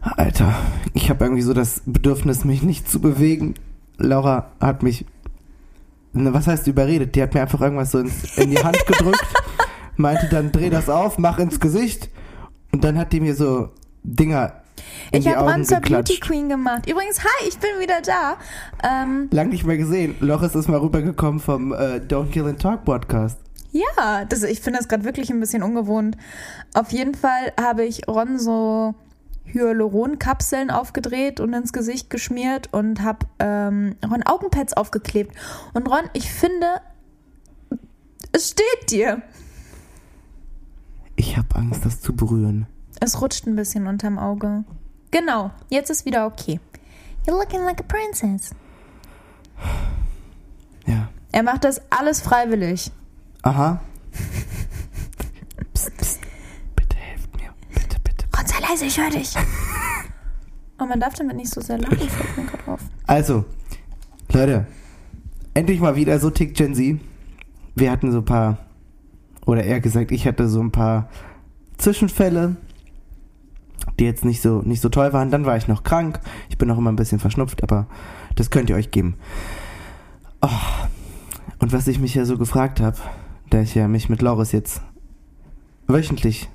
Alter, ich habe irgendwie so das Bedürfnis, mich nicht zu bewegen. Laura hat mich, ne, was heißt überredet? Die hat mir einfach irgendwas so ins, in die Hand gedrückt, meinte dann, dreh das auf, mach ins Gesicht. Und dann hat die mir so Dinger in Ich habe Ron zur. Beauty Queen gemacht. Übrigens, hi, ich bin wieder da. Ähm, Lang nicht mehr gesehen. Loris ist mal rübergekommen vom äh, Don't Kill and Talk Podcast. ja, das, ich finde das gerade wirklich ein bisschen ungewohnt. Auf jeden Fall habe ich Ron so Hyaluronkapseln aufgedreht und ins Gesicht geschmiert und habe ähm, Ron Augenpads aufgeklebt. Und Ron, ich finde, es steht dir. Ich habe Angst, das zu berühren. Es rutscht ein bisschen unterm Auge. Genau, jetzt ist wieder okay. You're looking like a princess. Ja. Er macht das alles freiwillig. Aha. Leise, ich höre dich. Oh, man darf damit nicht so sehr lachen, fällt mir gerade auf. Also, Leute, endlich mal wieder so tickt Gen Z. Wir hatten so ein paar, oder eher gesagt, ich hatte so ein paar Zwischenfälle, die jetzt nicht so, nicht so toll waren. Dann war ich noch krank. Ich bin noch immer ein bisschen verschnupft, aber das könnt ihr euch geben. Oh. Und was ich mich ja so gefragt habe, da ich ja mich mit Loris jetzt wöchentlich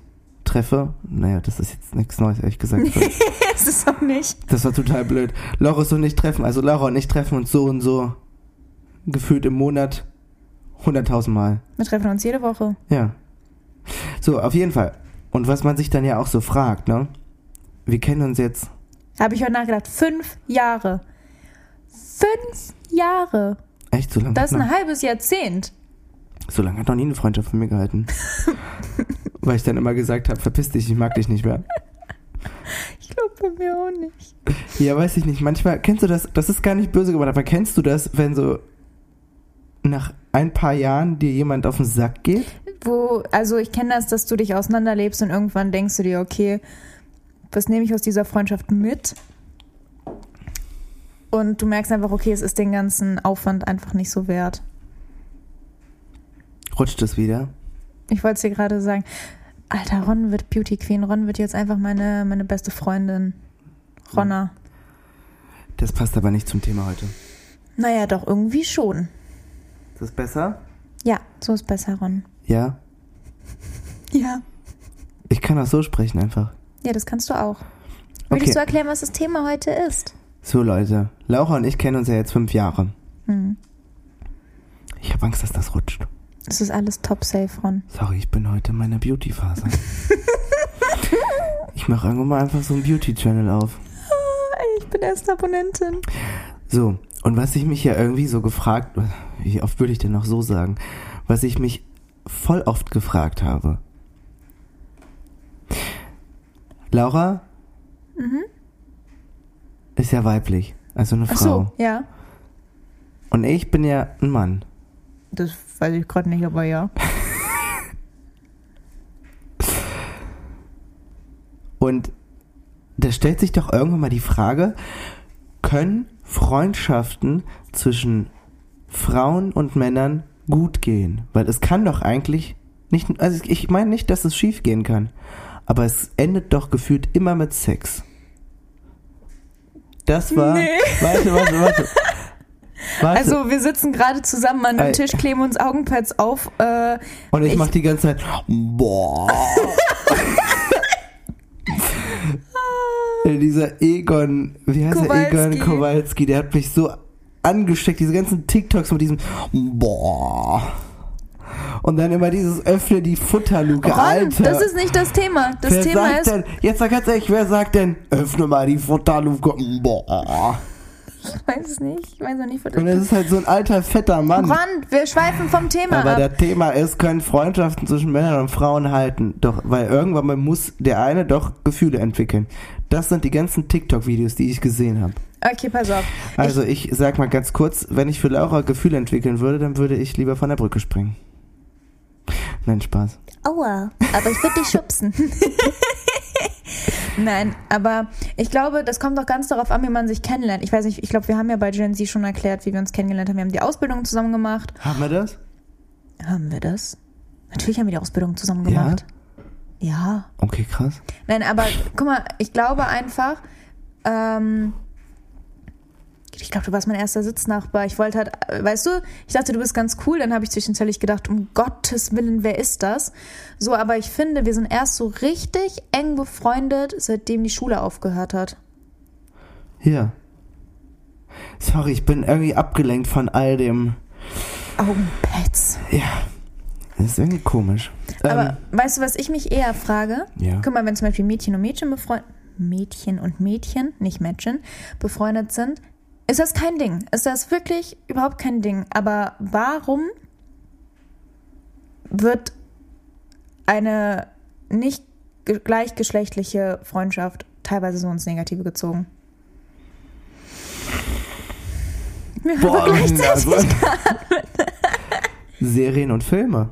treffe, naja, das ist jetzt nichts Neues, ehrlich gesagt. Es ist auch nicht. Das war total blöd. Loris und ich treffen, also Laura und ich treffen uns so und so gefühlt im Monat 100.000 Mal. Wir treffen uns jede Woche. Ja. So, auf jeden Fall. Und was man sich dann ja auch so fragt, ne? Wir kennen uns jetzt, Habe ich heute nachgedacht. Fünf Jahre. Fünf Jahre. echt so lange. Das ist ein halbes Jahrzehnt. so lange hat noch nie eine Freundschaft von mir gehalten. Weil ich dann immer gesagt habe, verpiss dich, ich mag dich nicht mehr. Ich glaube bei mir auch nicht. Ja, weiß ich nicht. Manchmal, kennst du das, das ist gar nicht böse gemeint, aber kennst du das, wenn so nach ein paar Jahren dir jemand auf den Sack geht? Wo, also ich kenne das, dass du dich auseinanderlebst und irgendwann denkst du dir, okay, was nehme ich aus dieser Freundschaft mit? Und du merkst einfach, okay, es ist den ganzen Aufwand einfach nicht so wert. Rutscht es wieder? Ich wollte es dir gerade sagen. Alter, Ron wird Beauty Queen. Ron wird jetzt einfach meine, meine beste Freundin. Ronna. Das passt aber nicht zum Thema heute. Naja, doch, irgendwie schon. Ist das besser? Ja, so ist besser, Ron. Ja. Ja. Ich kann auch so sprechen einfach. Ja, das kannst du auch. Möchtest Okay. du erklären, was das Thema heute ist? So Leute, Laura und ich kennen uns ja jetzt fünf Jahre. Hm. Ich habe Angst, dass das rutscht. Das ist alles top safe, Ron. Sorry, ich bin heute in meiner Beauty-Phase. ich mache irgendwann mal einfach so einen Beauty-Channel auf. Ich bin erste Abonnentin. So, und was ich mich ja irgendwie so gefragt, wie oft würde ich denn noch so sagen, was ich mich voll oft gefragt habe. Laura ist ja weiblich, also eine Ach Frau. so, ja. Und ich bin ja ein Mann. Das weiß ich gerade nicht, aber ja. Und da stellt sich doch irgendwann mal die Frage, können Freundschaften zwischen Frauen und Männern gut gehen? Weil es kann doch eigentlich nicht, also ich meine nicht, dass es schief gehen kann, aber es endet doch gefühlt immer mit Sex. Das war, Nee. warte, warte, warte. Warte. Also wir sitzen gerade zusammen an Ey. einem Tisch, kleben uns Augenpads auf. Äh, und ich, ich- mach die ganze Zeit, boah. Dieser Egon, wie heißt Kowalski. er? Egon Kowalski, der hat mich so angesteckt, diese ganzen TikToks mit diesem Boah. Und dann immer dieses Öffne die Futterluke, Ron, Alter. das ist nicht das Thema. Das wer Thema sagt ist. denn, jetzt sag ganz ehrlich, wer sagt denn, öffne mal die Futterluke, boah. Ich weiß es nicht. Ich weiß auch nicht, was Und das das ist halt so ein alter, fetter Mann. Ron, wir schweifen vom Thema Aber ab. das Thema ist, können Freundschaften zwischen Männern und Frauen halten? Doch, weil irgendwann mal muss der eine doch Gefühle entwickeln. Das sind die ganzen TikTok-Videos, die ich gesehen habe. Okay, pass auf. Also ich sag mal ganz kurz, wenn ich für Laura Gefühle entwickeln würde, dann würde ich lieber von der Brücke springen. Nein, Spaß. Aua, aber ich würde dich schubsen. Nein, aber ich glaube, das kommt doch ganz darauf an, wie man sich kennenlernt. Ich weiß nicht, ich glaube, wir haben ja bei Gen Z schon erklärt, wie wir uns kennengelernt haben. Wir haben die Ausbildung zusammen gemacht. Haben wir das? Haben wir das? Natürlich haben wir die Ausbildung zusammen gemacht. Ja. Okay, krass. Nein, aber guck mal, ich glaube einfach, ähm, ich glaube, du warst mein erster Sitznachbar. Ich wollte halt, weißt du, ich dachte, du bist ganz cool. Dann habe ich zwischenzeitlich gedacht, um Gottes Willen, wer ist das? So, aber ich finde, wir sind erst so richtig eng befreundet, seitdem die Schule aufgehört hat. Ja. Sorry, ich bin irgendwie abgelenkt von all dem. Augenpads. Ja. Das ist irgendwie komisch. Aber Ähm, weißt du, was ich mich eher frage? Ja. Guck mal, wenn zum Beispiel Mädchen und Mädchen befreundet, Mädchen und Mädchen, nicht Mädchen, befreundet sind, ist das kein Ding. Ist das wirklich überhaupt kein Ding. Aber warum wird eine nicht ge- gleichgeschlechtliche Freundschaft teilweise so ins Negative gezogen? Wir boah, gleichzeitig also, Serien und Filme.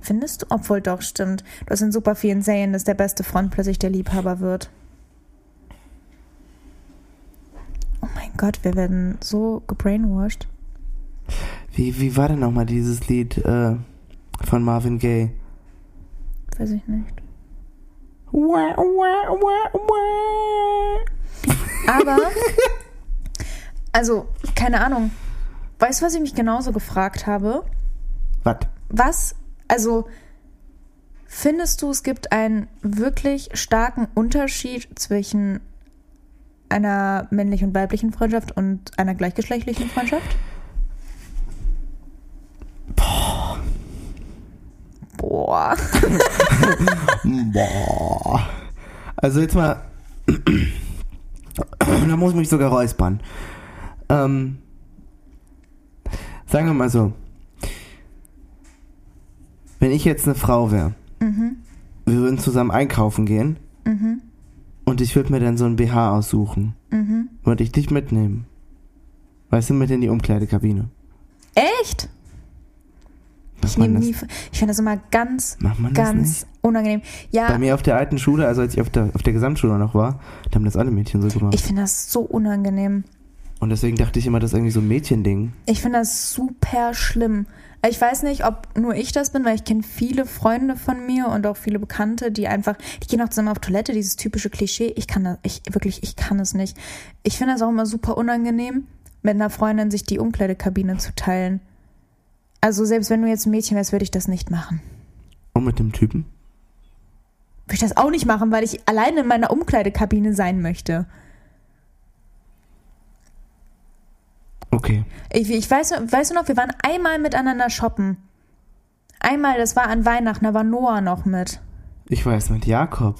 Findest du? Obwohl doch, stimmt. Du hast in super vielen Serien, dass der beste Freund plötzlich der Liebhaber wird. Oh mein Gott, wir werden so gebrainwashed. Wie, wie war denn nochmal dieses Lied äh, von Marvin Gaye? Weiß ich nicht. Aber, also, keine Ahnung. Weißt du, was ich mich genauso gefragt habe? Was? Was, also, findest du, es gibt einen wirklich starken Unterschied zwischen einer männlichen und weiblichen Freundschaft und einer gleichgeschlechtlichen Freundschaft? Boah. Boah. Also jetzt mal. da muss ich mich sogar räuspern. Ähm, sagen wir mal so. Wenn ich jetzt eine Frau wäre, Mhm. wir würden zusammen einkaufen gehen Mhm. Und ich würde mir dann so ein BH aussuchen, Mhm. würde ich dich mitnehmen. Weißt du, mit in die Umkleidekabine. Echt? Macht Ich nehme nie. Ich finde das immer ganz, ganz unangenehm. Bei Ja, mir auf der alten Schule, also als ich auf der, auf der Gesamtschule noch war, da haben das alle Mädchen so gemacht. ich finde das so unangenehm. Und deswegen dachte ich immer, das ist irgendwie so ein Mädchending. Ich finde das super schlimm. Ich weiß nicht, ob nur ich das bin, weil ich kenne viele Freunde von mir und auch viele Bekannte, die einfach, die gehen auch zusammen auf Toilette, dieses typische Klischee. Ich kann das, ich wirklich, ich kann es nicht. Ich finde das auch immer super unangenehm, mit einer Freundin sich die Umkleidekabine zu teilen. Also selbst wenn du jetzt ein Mädchen wärst, würde ich das nicht machen. Und mit dem Typen? Würde ich das auch nicht machen, weil ich alleine in meiner Umkleidekabine sein möchte. Okay. Ich, ich weiß, weißt du noch, wir waren einmal miteinander shoppen. Einmal, das war an Weihnachten, da war Noah noch mit. Ich weiß, mit Jakob.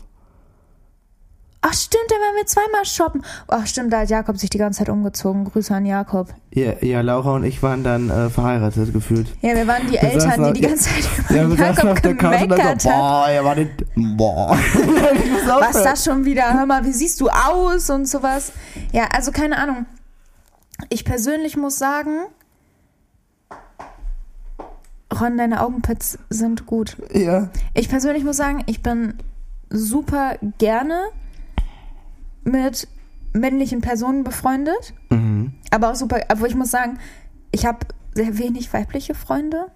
Ach stimmt, da waren wir zweimal shoppen. Ach stimmt, da hat Jakob sich die ganze Zeit umgezogen. Grüße an Jakob. Ja, ja Laura und ich waren dann äh, verheiratet, gefühlt. Ja, wir waren die Wir Eltern, die die ganze Zeit über Ja, wir saßen Jakob auf der gemeckert so, haben. boah, er war nicht, boah. Was das schon wieder? Hör mal, wie siehst du aus und sowas? Ja, also keine Ahnung. Ich persönlich muss sagen, Ron, deine Augenpads sind gut. Ja. Ich persönlich muss sagen, ich bin super gerne mit männlichen Personen befreundet, Mhm. aber auch super, aber ich muss sagen, ich habe sehr wenig weibliche Freunde.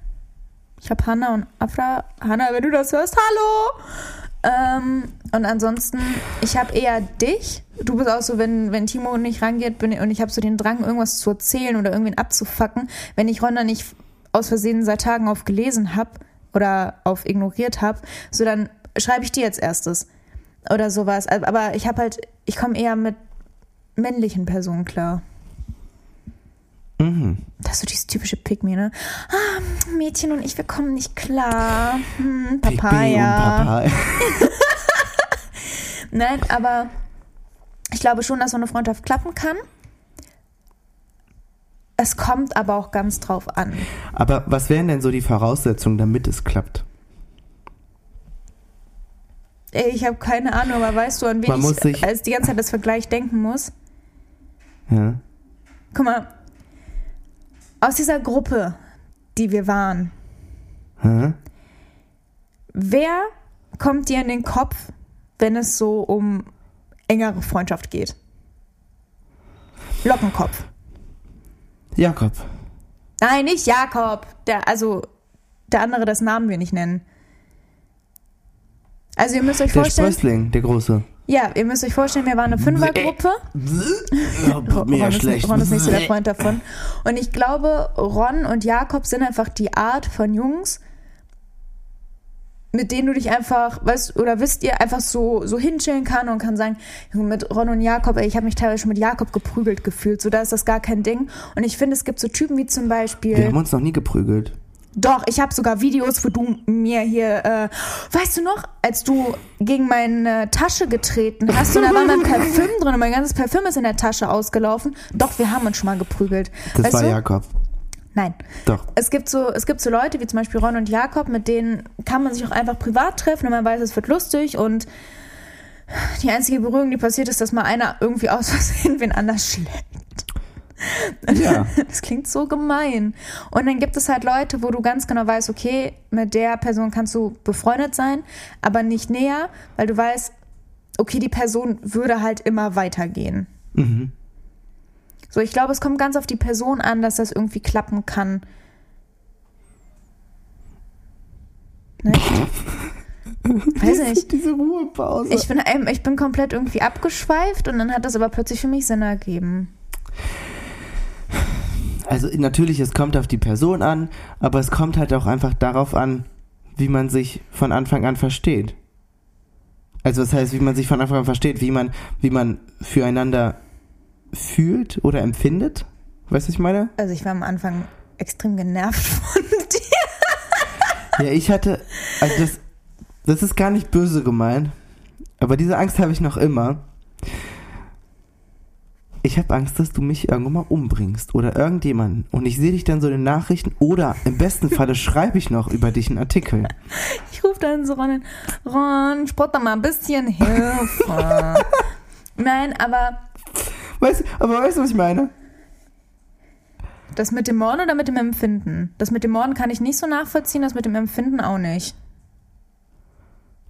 Ich habe Hanna und Afra. Hanna, wenn du das hörst, hallo! Ähm, und ansonsten, ich habe eher dich. Du bist auch so, wenn, wenn Timo nicht rangeht bin, und ich habe so den Drang, irgendwas zu erzählen oder irgendwen abzufacken. Wenn ich Ronda nicht aus Versehen seit Tagen auf gelesen habe oder auf ignoriert habe, so dann schreibe ich dir als erstes. Oder sowas. Aber ich habe halt, ich komme eher mit männlichen Personen klar. Mhm. Das ist so dieses typische me, ne? Ah, Mädchen und ich, wir kommen nicht klar. Hm, Papaya. und Papaya. Nein, aber ich glaube schon, dass so eine Freundschaft klappen kann. Es kommt aber auch ganz drauf an. Aber was wären denn so die Voraussetzungen, damit es klappt? Ey, Ich habe keine Ahnung, aber weißt du, an wen Man ich als die ganze Zeit das Vergleich denken muss? Ja. Guck mal, aus dieser Gruppe, die wir waren, Hä? wer kommt dir in den Kopf, wenn es so um engere Freundschaft geht? Lockenkopf. Jakob. Nein, nicht Jakob. Der, also, der andere, das Namen wir nicht nennen. Also ihr müsst euch Der vorstellen, Sprössling, der große. ja, ihr müsst euch vorstellen, wir waren eine Fünfergruppe. Oh, mega Ron ist, schlecht. nicht, Ron ist nicht so der Freund davon. Und ich glaube, Ron und Jakob sind einfach die Art von Jungs, mit denen du dich einfach, weißt oder wisst ihr, einfach so, so hinchillen kann und kann sagen, mit Ron und Jakob, ey, ich habe mich teilweise schon mit Jakob geprügelt gefühlt, so da ist das gar kein Ding. Und ich finde, es gibt so Typen wie zum Beispiel. Wir haben uns noch nie geprügelt. Doch, ich habe sogar Videos, wo du mir hier, äh, weißt du noch, als du gegen meine Tasche getreten hast und da war mein Parfüm drin und mein ganzes Parfüm ist in der Tasche ausgelaufen. Doch, wir haben uns schon mal geprügelt. Das weißt war du? Jakob. Nein. Doch. Es gibt, so, es gibt so Leute wie zum Beispiel Ron und Jakob, mit denen kann man sich auch einfach privat treffen und man weiß, es wird lustig und die einzige Berührung, die passiert, ist, dass mal einer irgendwie aus Versehen wen anders schlägt. Ja. Das klingt so gemein. Und dann gibt es halt Leute, wo du ganz genau weißt, okay, mit der Person kannst du befreundet sein, aber nicht näher, weil du weißt, okay, die Person würde halt immer weitergehen. Mhm. So, ich glaube, es kommt ganz auf die Person an, dass das irgendwie klappen kann. Ne? Weiß nicht. Diese Ruhepause. Ich bin, ähm, ich bin komplett irgendwie abgeschweift und dann hat das aber plötzlich für mich Sinn ergeben. Also natürlich, es kommt auf die Person an, aber es kommt halt auch einfach darauf an, wie man sich von Anfang an versteht. Also das heißt, wie man sich von Anfang an versteht, wie man, wie man füreinander fühlt oder empfindet. Weißt du, was ich meine? Also ich war am Anfang extrem genervt von dir. Ja, ich hatte, also das, das ist gar nicht böse gemeint, aber diese Angst habe ich noch immer. Ich habe Angst, dass du mich irgendwann mal umbringst oder irgendjemanden. Und ich sehe dich dann so in den Nachrichten oder im besten Falle schreibe ich noch über dich einen Artikel. Ich rufe dann so Ron Ron, brauch da mal ein bisschen Hilfe. Nein, aber Weißt, du- aber weißt du, was ich meine? das mit dem Morden oder mit dem Empfinden? Das mit dem Morden kann ich nicht so nachvollziehen, das mit dem Empfinden auch nicht.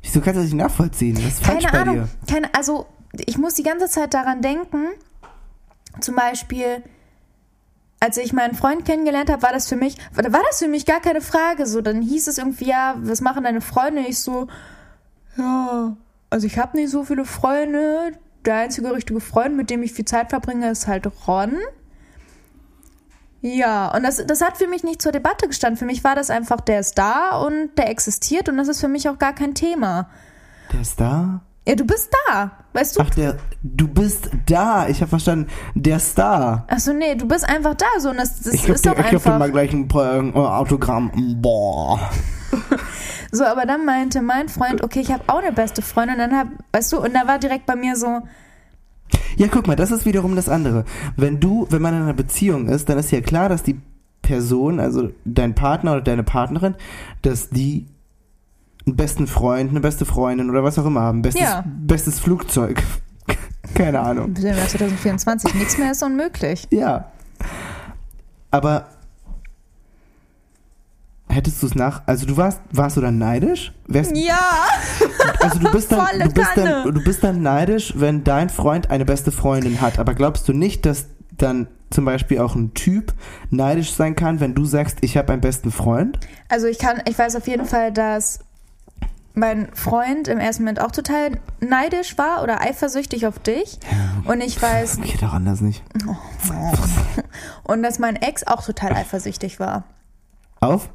Wieso kannst du das nicht nachvollziehen? Das ist falsch Keine bei Ahnung. dir. Keine, also ich muss die ganze Zeit daran denken, zum Beispiel, als ich meinen Freund kennengelernt habe, war das für mich, war das für mich gar keine Frage. So, dann hieß es irgendwie, ja, was machen deine Freunde? Ich so, ja, also ich habe nicht so viele Freunde. Der einzige richtige Freund, mit dem ich viel Zeit verbringe, ist halt Ron. Ja, und das, das hat für mich nicht zur Debatte gestanden. Für mich war das einfach, der ist da und der existiert und das ist für mich auch gar kein Thema. Der ist da? Ja, du bist da, weißt du? Ach, der, du bist da. Ich habe verstanden, der da. Achso, nee, du bist einfach da, so und das, das Ich ist doch ich geb dir mal einfach. gleich ein Autogramm. Boah. So, aber dann meinte mein Freund, okay, ich habe auch eine beste Freundin, und dann hab, weißt du, und da war direkt bei mir so, Ja, guck mal, das ist wiederum das andere. Wenn du, wenn man in einer Beziehung ist, dann ist ja klar, dass die Person, also dein Partner oder deine Partnerin, dass die einen besten Freund, eine beste Freundin oder was auch immer haben. Bestes, Ja. bestes Flugzeug. Keine Ahnung. wir sind ja 2024, nichts mehr ist unmöglich. Ja. Aber hättest du es nach, also du warst, warst du dann neidisch? Wärst, Ja! also du bist dann, du bist dann, du bist dann neidisch, wenn dein Freund eine beste Freundin hat. Aber glaubst du nicht, dass dann zum Beispiel auch ein Typ neidisch sein kann, wenn du sagst, ich habe einen besten Freund? Also ich kann, ich weiß auf jeden Fall, dass mein Freund im ersten Moment auch total neidisch war oder eifersüchtig auf dich. Und ich weiß, Geht doch anders nicht. und dass mein Ex auch total eifersüchtig war. Auf?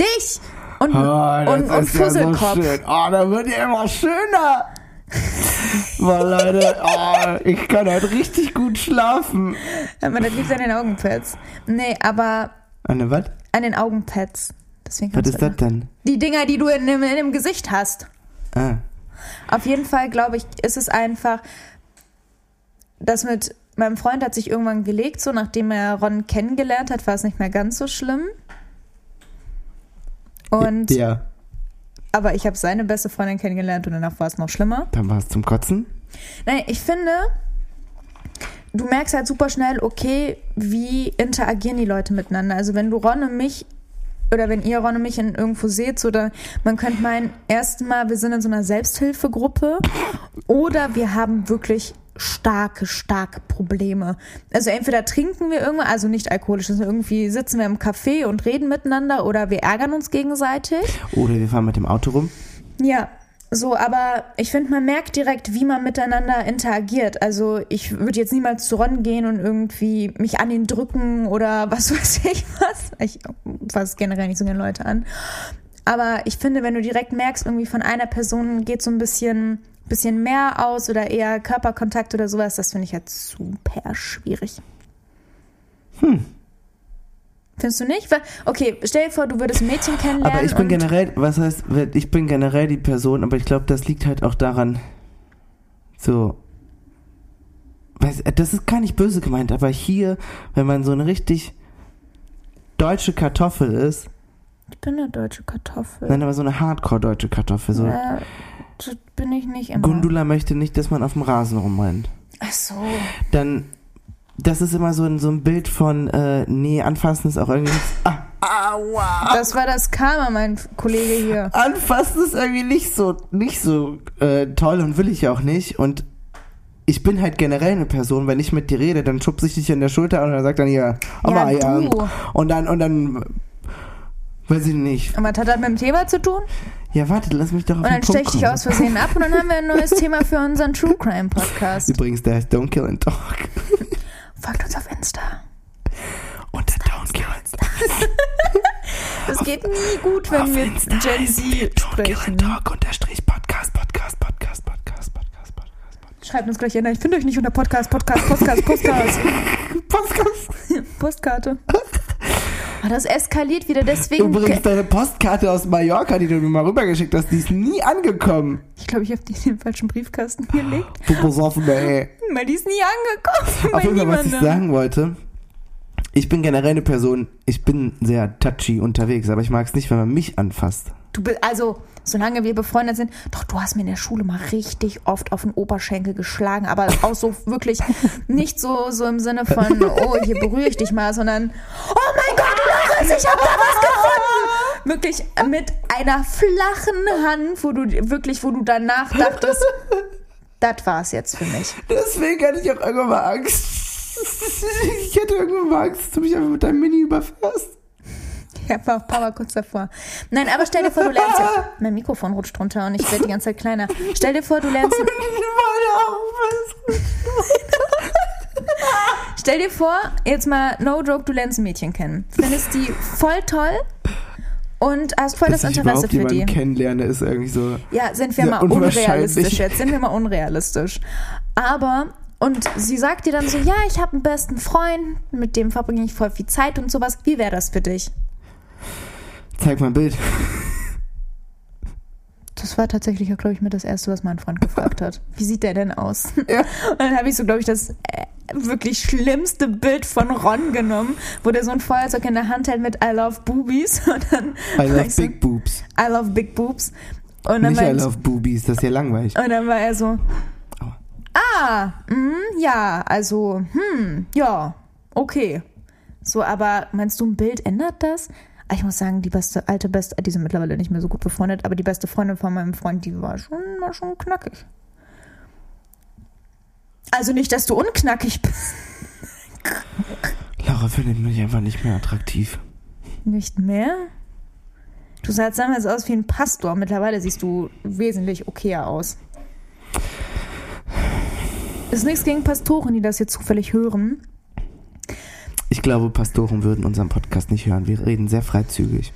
Dich! Und, Oh, und, und Fusselkopf. schön. Oh, da wird ja immer schöner. Boah, Leute, oh, ich kann halt richtig gut schlafen. Aber das liegt an den Augenpads. Nee, aber Anne, was? an den Augenpads. Deswegen Was ist das denn? Die Dinger, die du in, dem- in dem Gesicht hast. Ah. Auf jeden Fall, glaube ich, ist es einfach, das mit meinem Freund hat sich irgendwann gelegt, so nachdem er Ron kennengelernt hat, war es nicht mehr ganz so schlimm. Und, Ja, aber ich habe seine beste Freundin kennengelernt und danach war es noch schlimmer. dann war es zum Kotzen. Nein, ich finde, du merkst halt super schnell, okay, wie interagieren die Leute miteinander. Also wenn du Ron und mich oder wenn ihr Ron und mich in irgendwo seht, da, man könnte meinen, erstmal, wir sind in so einer Selbsthilfegruppe oder wir haben wirklich starke, starke Probleme. Also entweder trinken wir irgendwann, also nicht alkoholisch, also irgendwie sitzen wir im Café und reden miteinander oder wir ärgern uns gegenseitig. Oder wir fahren mit dem Auto rum. Ja. So, aber ich finde, man merkt direkt, wie man miteinander interagiert. Also ich würde jetzt niemals zu Ron gehen und irgendwie mich an ihn drücken oder was weiß ich was. Ich fasse generell nicht so gerne Leute an. Aber ich finde, wenn du direkt merkst, irgendwie von einer Person geht so ein bisschen, bisschen mehr aus oder eher Körperkontakt oder sowas, das finde ich halt super schwierig. Hm. Findest du nicht? Okay, stell dir vor, du würdest ein Mädchen kennenlernen. Aber ich bin generell, was heißt, ich bin generell die Person, aber ich glaube, das liegt halt auch daran, so, das ist gar nicht böse gemeint, aber hier, wenn man so eine richtig deutsche Kartoffel ist. Ich bin eine deutsche Kartoffel. Nein, aber so eine Hardcore-deutsche Kartoffel. So. Äh, das bin ich nicht immer. Gundula möchte nicht, dass man auf dem Rasen rumrennt. Ach so. Dann das ist immer so ein, so ein Bild von, äh, nee, anfassen ist auch irgendwie. Ah, aua. Das war das Karma, mein Kollege hier. Anfassen ist irgendwie nicht so, nicht so äh, toll und will ich auch nicht. Und ich bin halt generell eine Person, wenn ich mit dir rede, dann schubse ich dich an der Schulter und dann sagt dann hier, aber ja, ja. Und dann, und dann, weiß ich nicht. Und was hat das mit dem Thema zu tun? Ja, warte, lass mich doch auf Und dann steche ich dich aus Versehen ab und dann haben wir ein neues Thema für unseren True Crime Podcast. Übrigens, der heißt Don't Kill and Talk. Folgt uns auf Insta. Unter Don't Kill. Es geht nie gut, wenn auf wir Insta Gen Z sprechen. Talk unterstrich Podcast, Podcast, Podcast, Podcast, Podcast, Podcast. Schreibt uns gleich, ich finde euch nicht unter Podcast, Podcast, Podcast, Podcast. Podcast. Postkarte. Oh, das eskaliert wieder, deswegen. Übrigens, deine Postkarte aus Mallorca, die du mir mal rübergeschickt hast, die ist nie angekommen. Ich glaube, ich habe die in den falschen Briefkasten gelegt. Du besoffen, ey. Weil die ist nie angekommen. Auf jeden Fall, was ich sagen wollte. Ich bin generell eine Person, ich bin sehr touchy unterwegs, aber ich mag es nicht, wenn man mich anfasst. Du bist, also, solange wir befreundet sind, doch, du hast mir in der Schule mal richtig oft auf den Oberschenkel geschlagen, aber auch so wirklich nicht so, so im Sinne von, oh, hier berühre ich dich mal, sondern, oh mein Gott, Loris, ich hab da was gefunden! Wirklich mit einer flachen Hand, wo du wirklich, wo du danach dachtest, das war's jetzt für mich. Deswegen hatte ich auch irgendwann mal Angst. Ich hatte irgendwann mal Angst, dass du mich einfach mit deinem Mini überfährst. Ja, war auch Papa kurz davor. Nein, aber stell dir vor, du lernst. Ja, mein Mikrofon rutscht runter und ich werde die ganze Zeit kleiner. Stell dir vor, du lernst. stell dir vor, jetzt mal no joke, du lernst ein Mädchen kennen. Findest die voll toll und hast voll Dass das Interesse ich für die. kennenlerne ist irgendwie so. Ja, sind wir mal unrealistisch jetzt. Sind wir mal unrealistisch. Aber und sie sagt dir dann so, ja, ich habe einen besten Freund, mit dem verbringe ich voll viel Zeit und sowas. Wie wäre das für dich? Zeig mal ein Bild. Das war tatsächlich auch, glaube ich, mit das Erste, was mein Freund gefragt hat. Wie sieht der denn aus? Ja. Und dann habe ich so, glaube ich, das äh, wirklich schlimmste Bild von Ron genommen, wo der so ein Feuerzeug in der Hand hält mit I love boobies. Und dann I love big so, boobs. I love big boobs. Und dann Nicht I love boobies, das ist ja langweilig. Und dann war er so, ah, mh, ja, also, hm, ja, okay. So, aber meinst du, ein Bild ändert das? Ich muss sagen, die beste, alte beste, die sind mittlerweile nicht mehr so gut befreundet, aber die beste Freundin von meinem Freund, die war schon, war schon knackig. Also nicht, dass du unknackig bist. Laura findet mich einfach nicht mehr attraktiv. Nicht mehr? Du sahst damals aus wie ein Pastor. Mittlerweile siehst du wesentlich okayer aus. Ist nichts gegen Pastoren, die das jetzt zufällig hören. Ich glaube, Pastoren würden unseren Podcast nicht hören. Wir reden sehr freizügig.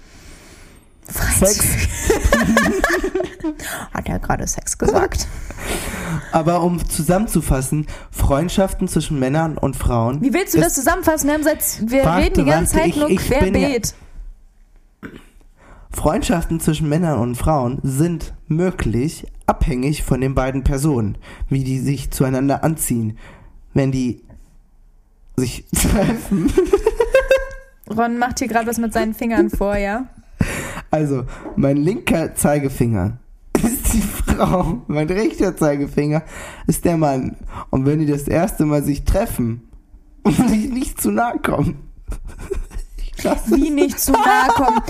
Freizügig. Hat er gerade Sex gesagt. Aber um zusammenzufassen, Freundschaften zwischen Männern und Frauen. Wie willst du das zusammenfassen? Wir, haben seit, wir warte, reden die ganze warte, Zeit nur ich, ich querbeet. Ja, Freundschaften zwischen Männern und Frauen sind möglich, abhängig von den beiden Personen, wie die sich zueinander anziehen. Wenn die sich treffen. Ron macht hier gerade was mit seinen Fingern vor, ja? Also, mein linker Zeigefinger ist die Frau, mein rechter Zeigefinger ist der Mann. Und wenn die das erste Mal sich treffen und sich nicht zu nahe kommen, wie nicht zu nahe kommen.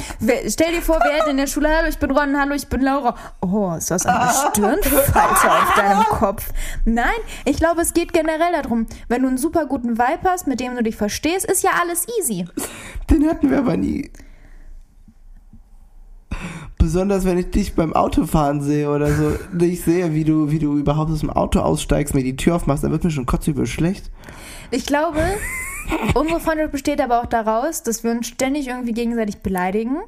Stell dir vor, wer hätte in der Schule, hallo, ich bin Ron, hallo, ich bin Laura. Oh, ist das eine Stirnfalte auf deinem Kopf? Nein, ich glaube, es geht generell darum, wenn du einen super guten Vibe hast, mit dem du dich verstehst, ist ja alles easy. Den hatten wir aber nie. Besonders wenn ich dich beim Autofahren sehe oder so, ich sehe, wie du, wie du überhaupt aus dem Auto aussteigst, mir die Tür aufmachst, dann wird mir schon kotzübel schlecht. Ich glaube, unsere Freundschaft besteht aber auch daraus, dass wir uns ständig irgendwie gegenseitig beleidigen,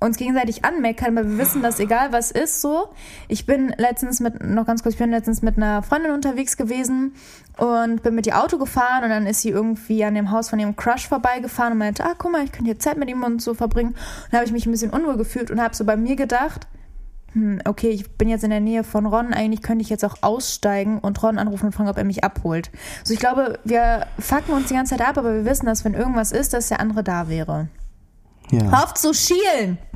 uns gegenseitig anmeckern, weil wir wissen, dass egal was ist, so. Ich bin letztens mit, noch ganz kurz, ich bin letztens mit einer Freundin unterwegs gewesen und bin mit ihr Auto gefahren und dann ist sie irgendwie an dem Haus von ihrem Crush vorbeigefahren und meinte, ah, guck mal, ich könnte hier Zeit mit ihm und so verbringen. Und da habe ich mich ein bisschen unwohl gefühlt und habe so bei mir gedacht, hm, okay, ich bin jetzt in der Nähe von Ron, eigentlich könnte ich jetzt auch aussteigen und Ron anrufen und fragen, ob er mich abholt. Also ich glaube, wir fucken uns die ganze Zeit ab, aber wir wissen, dass wenn irgendwas ist, dass der andere da wäre. Ja. Hör auf zu schielen!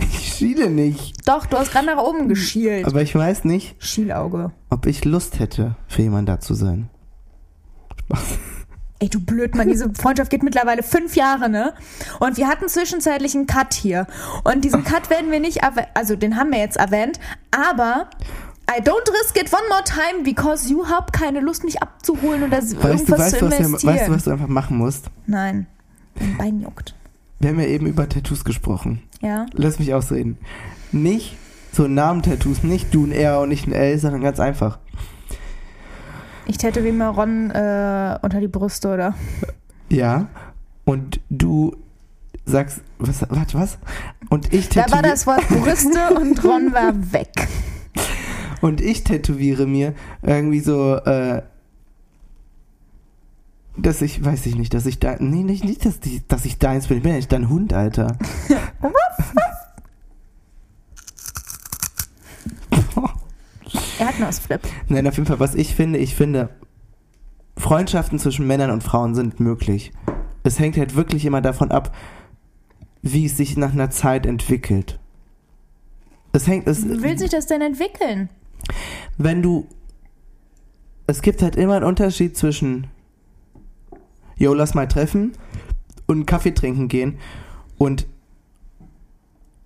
Ich schiele nicht. Doch, du hast gerade nach oben geschielt. Aber ich weiß nicht, Schielauge. ob ich Lust hätte, für jemanden da zu sein. Ey, du Blödmann, diese Freundschaft geht mittlerweile fünf Jahre, ne? Und wir hatten zwischenzeitlich einen Cut hier. Und diesen Cut werden wir nicht, also den haben wir jetzt erwähnt, aber I don't risk it one more time, because you have keine Lust, mich abzuholen oder Weißt du, irgendwas weißt, zu du, was, wir- investieren. weißt du, was du einfach machen musst? Nein, mein Bein juckt. Wir haben ja eben über Tattoos gesprochen. Ja. Lass mich ausreden. Nicht so Namen-Tattoos, nicht du ein R und nicht ein L, sondern ganz einfach. Ich tätowiere mir Ron äh, unter die Brüste, oder? Ja. Und du sagst, was, warte, was? Und ich Da war tätowiere, das Wort Brüste und Ron war weg. und ich tätowiere mir irgendwie so, äh, dass ich, weiß ich nicht, dass ich da, nee, nicht, nicht dass, die, dass ich deins bin, ich bin ja nicht dein Hund, Alter. Er hat nur das Flip. Nein, auf jeden Fall, was ich finde, ich finde, Freundschaften zwischen Männern und Frauen sind möglich. Es hängt halt wirklich immer davon ab, wie es sich nach einer Zeit entwickelt. Es hängt, es, Wie will sich das denn entwickeln? wenn du, es gibt halt immer einen Unterschied zwischen, yo, lass mal treffen und Kaffee trinken gehen und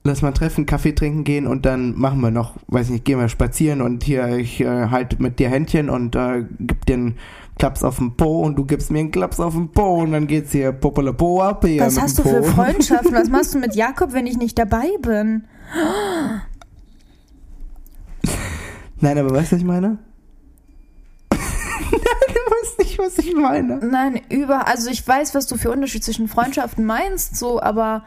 lass mal treffen, Kaffee trinken gehen und dann machen wir noch, weiß nicht, gehen wir spazieren und hier, ich äh, halt mit dir Händchen und äh, gib dir einen Klaps auf den Po und du gibst mir einen Klaps auf den Po und dann geht's hier Popole Po ab hier Was hast du für. Freundschaften? Was machst du mit Jakob, wenn ich nicht dabei bin? Nein, aber weißt du, was ich meine? Nein, du weißt nicht, was ich meine. Nein, über. Also ich weiß, was du für Unterschied zwischen Freundschaften meinst, so, aber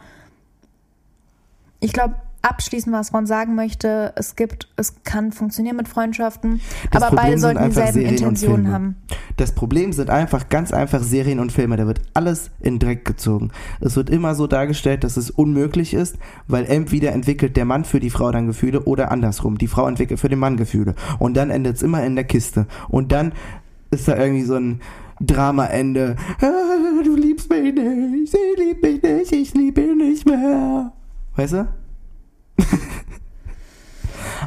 ich glaube, abschließend, was Ron sagen möchte, es gibt, es kann funktionieren mit Freundschaften, Das aber beide Problem sind sollten dieselben Serien Intentionen haben. Das Problem sind einfach ganz einfach Serien und Filme. Da wird alles in Dreck gezogen. Es wird immer so dargestellt, dass es unmöglich ist, weil entweder entwickelt der Mann für die Frau dann Gefühle oder andersrum. Die Frau entwickelt für den Mann Gefühle. Und dann endet es immer in der Kiste. Und dann ist da irgendwie so ein Dramaende. Ah, du liebst mich nicht, sie liebt mich nicht, ich liebe ihn nicht mehr. Weißt du?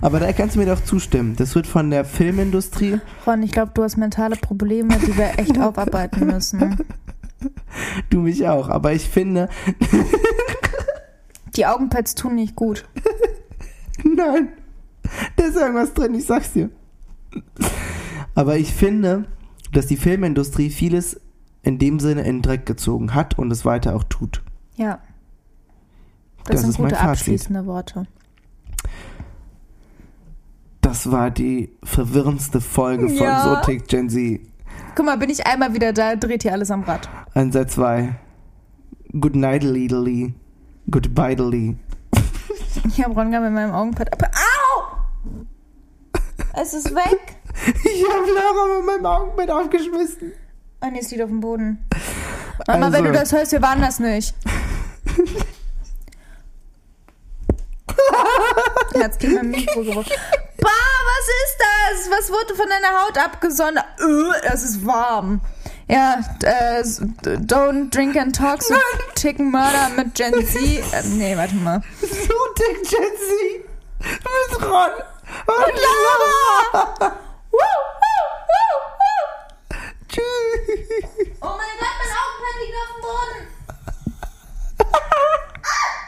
Aber da kannst du mir doch zustimmen. Das wird von der Filmindustrie Ron, ich glaube, du hast mentale Probleme, die wir echt aufarbeiten müssen. Du mich auch, aber ich finde, Die Augenpads tun nicht gut. nein, da ist irgendwas drin, ich sag's dir. Aber ich finde, dass die Filmindustrie vieles in dem Sinne in den Dreck gezogen hat und es weiter auch tut. Ja. Das, Das ist sind gute abschließende Worte. Das war die verwirrendste Folge von Ja. So tickt Gen Z. Guck mal, bin ich einmal wieder da, dreht hier alles am Rad. Einsatz 2. Good night, Lee. Goodbye, Lee. Ich habe Ron gerade mit meinem Augenpad. Au! Es ist weg. Ich hab Lara mit meinem Augenbett aufgeschmissen. Ah, nee, es liegt auf dem Boden. Mama, Also- wenn du das hörst, wir waren das nicht. als Kind mein Mikro geworfen. Bah, was ist das? Was wurde von deiner Haut abgesonnen? Äh, das ist warm. Ja, äh, Don't Drink and Talk, so Nein. Murder mit Gen Z. Äh, nee, warte mal. So Dick Gen Z mit Ron oh, und, und Lara. Lara. Woo, woo, woo, woo. Tschüss. Oh mein Gott, mein Augenpad liegt auf dem Boden.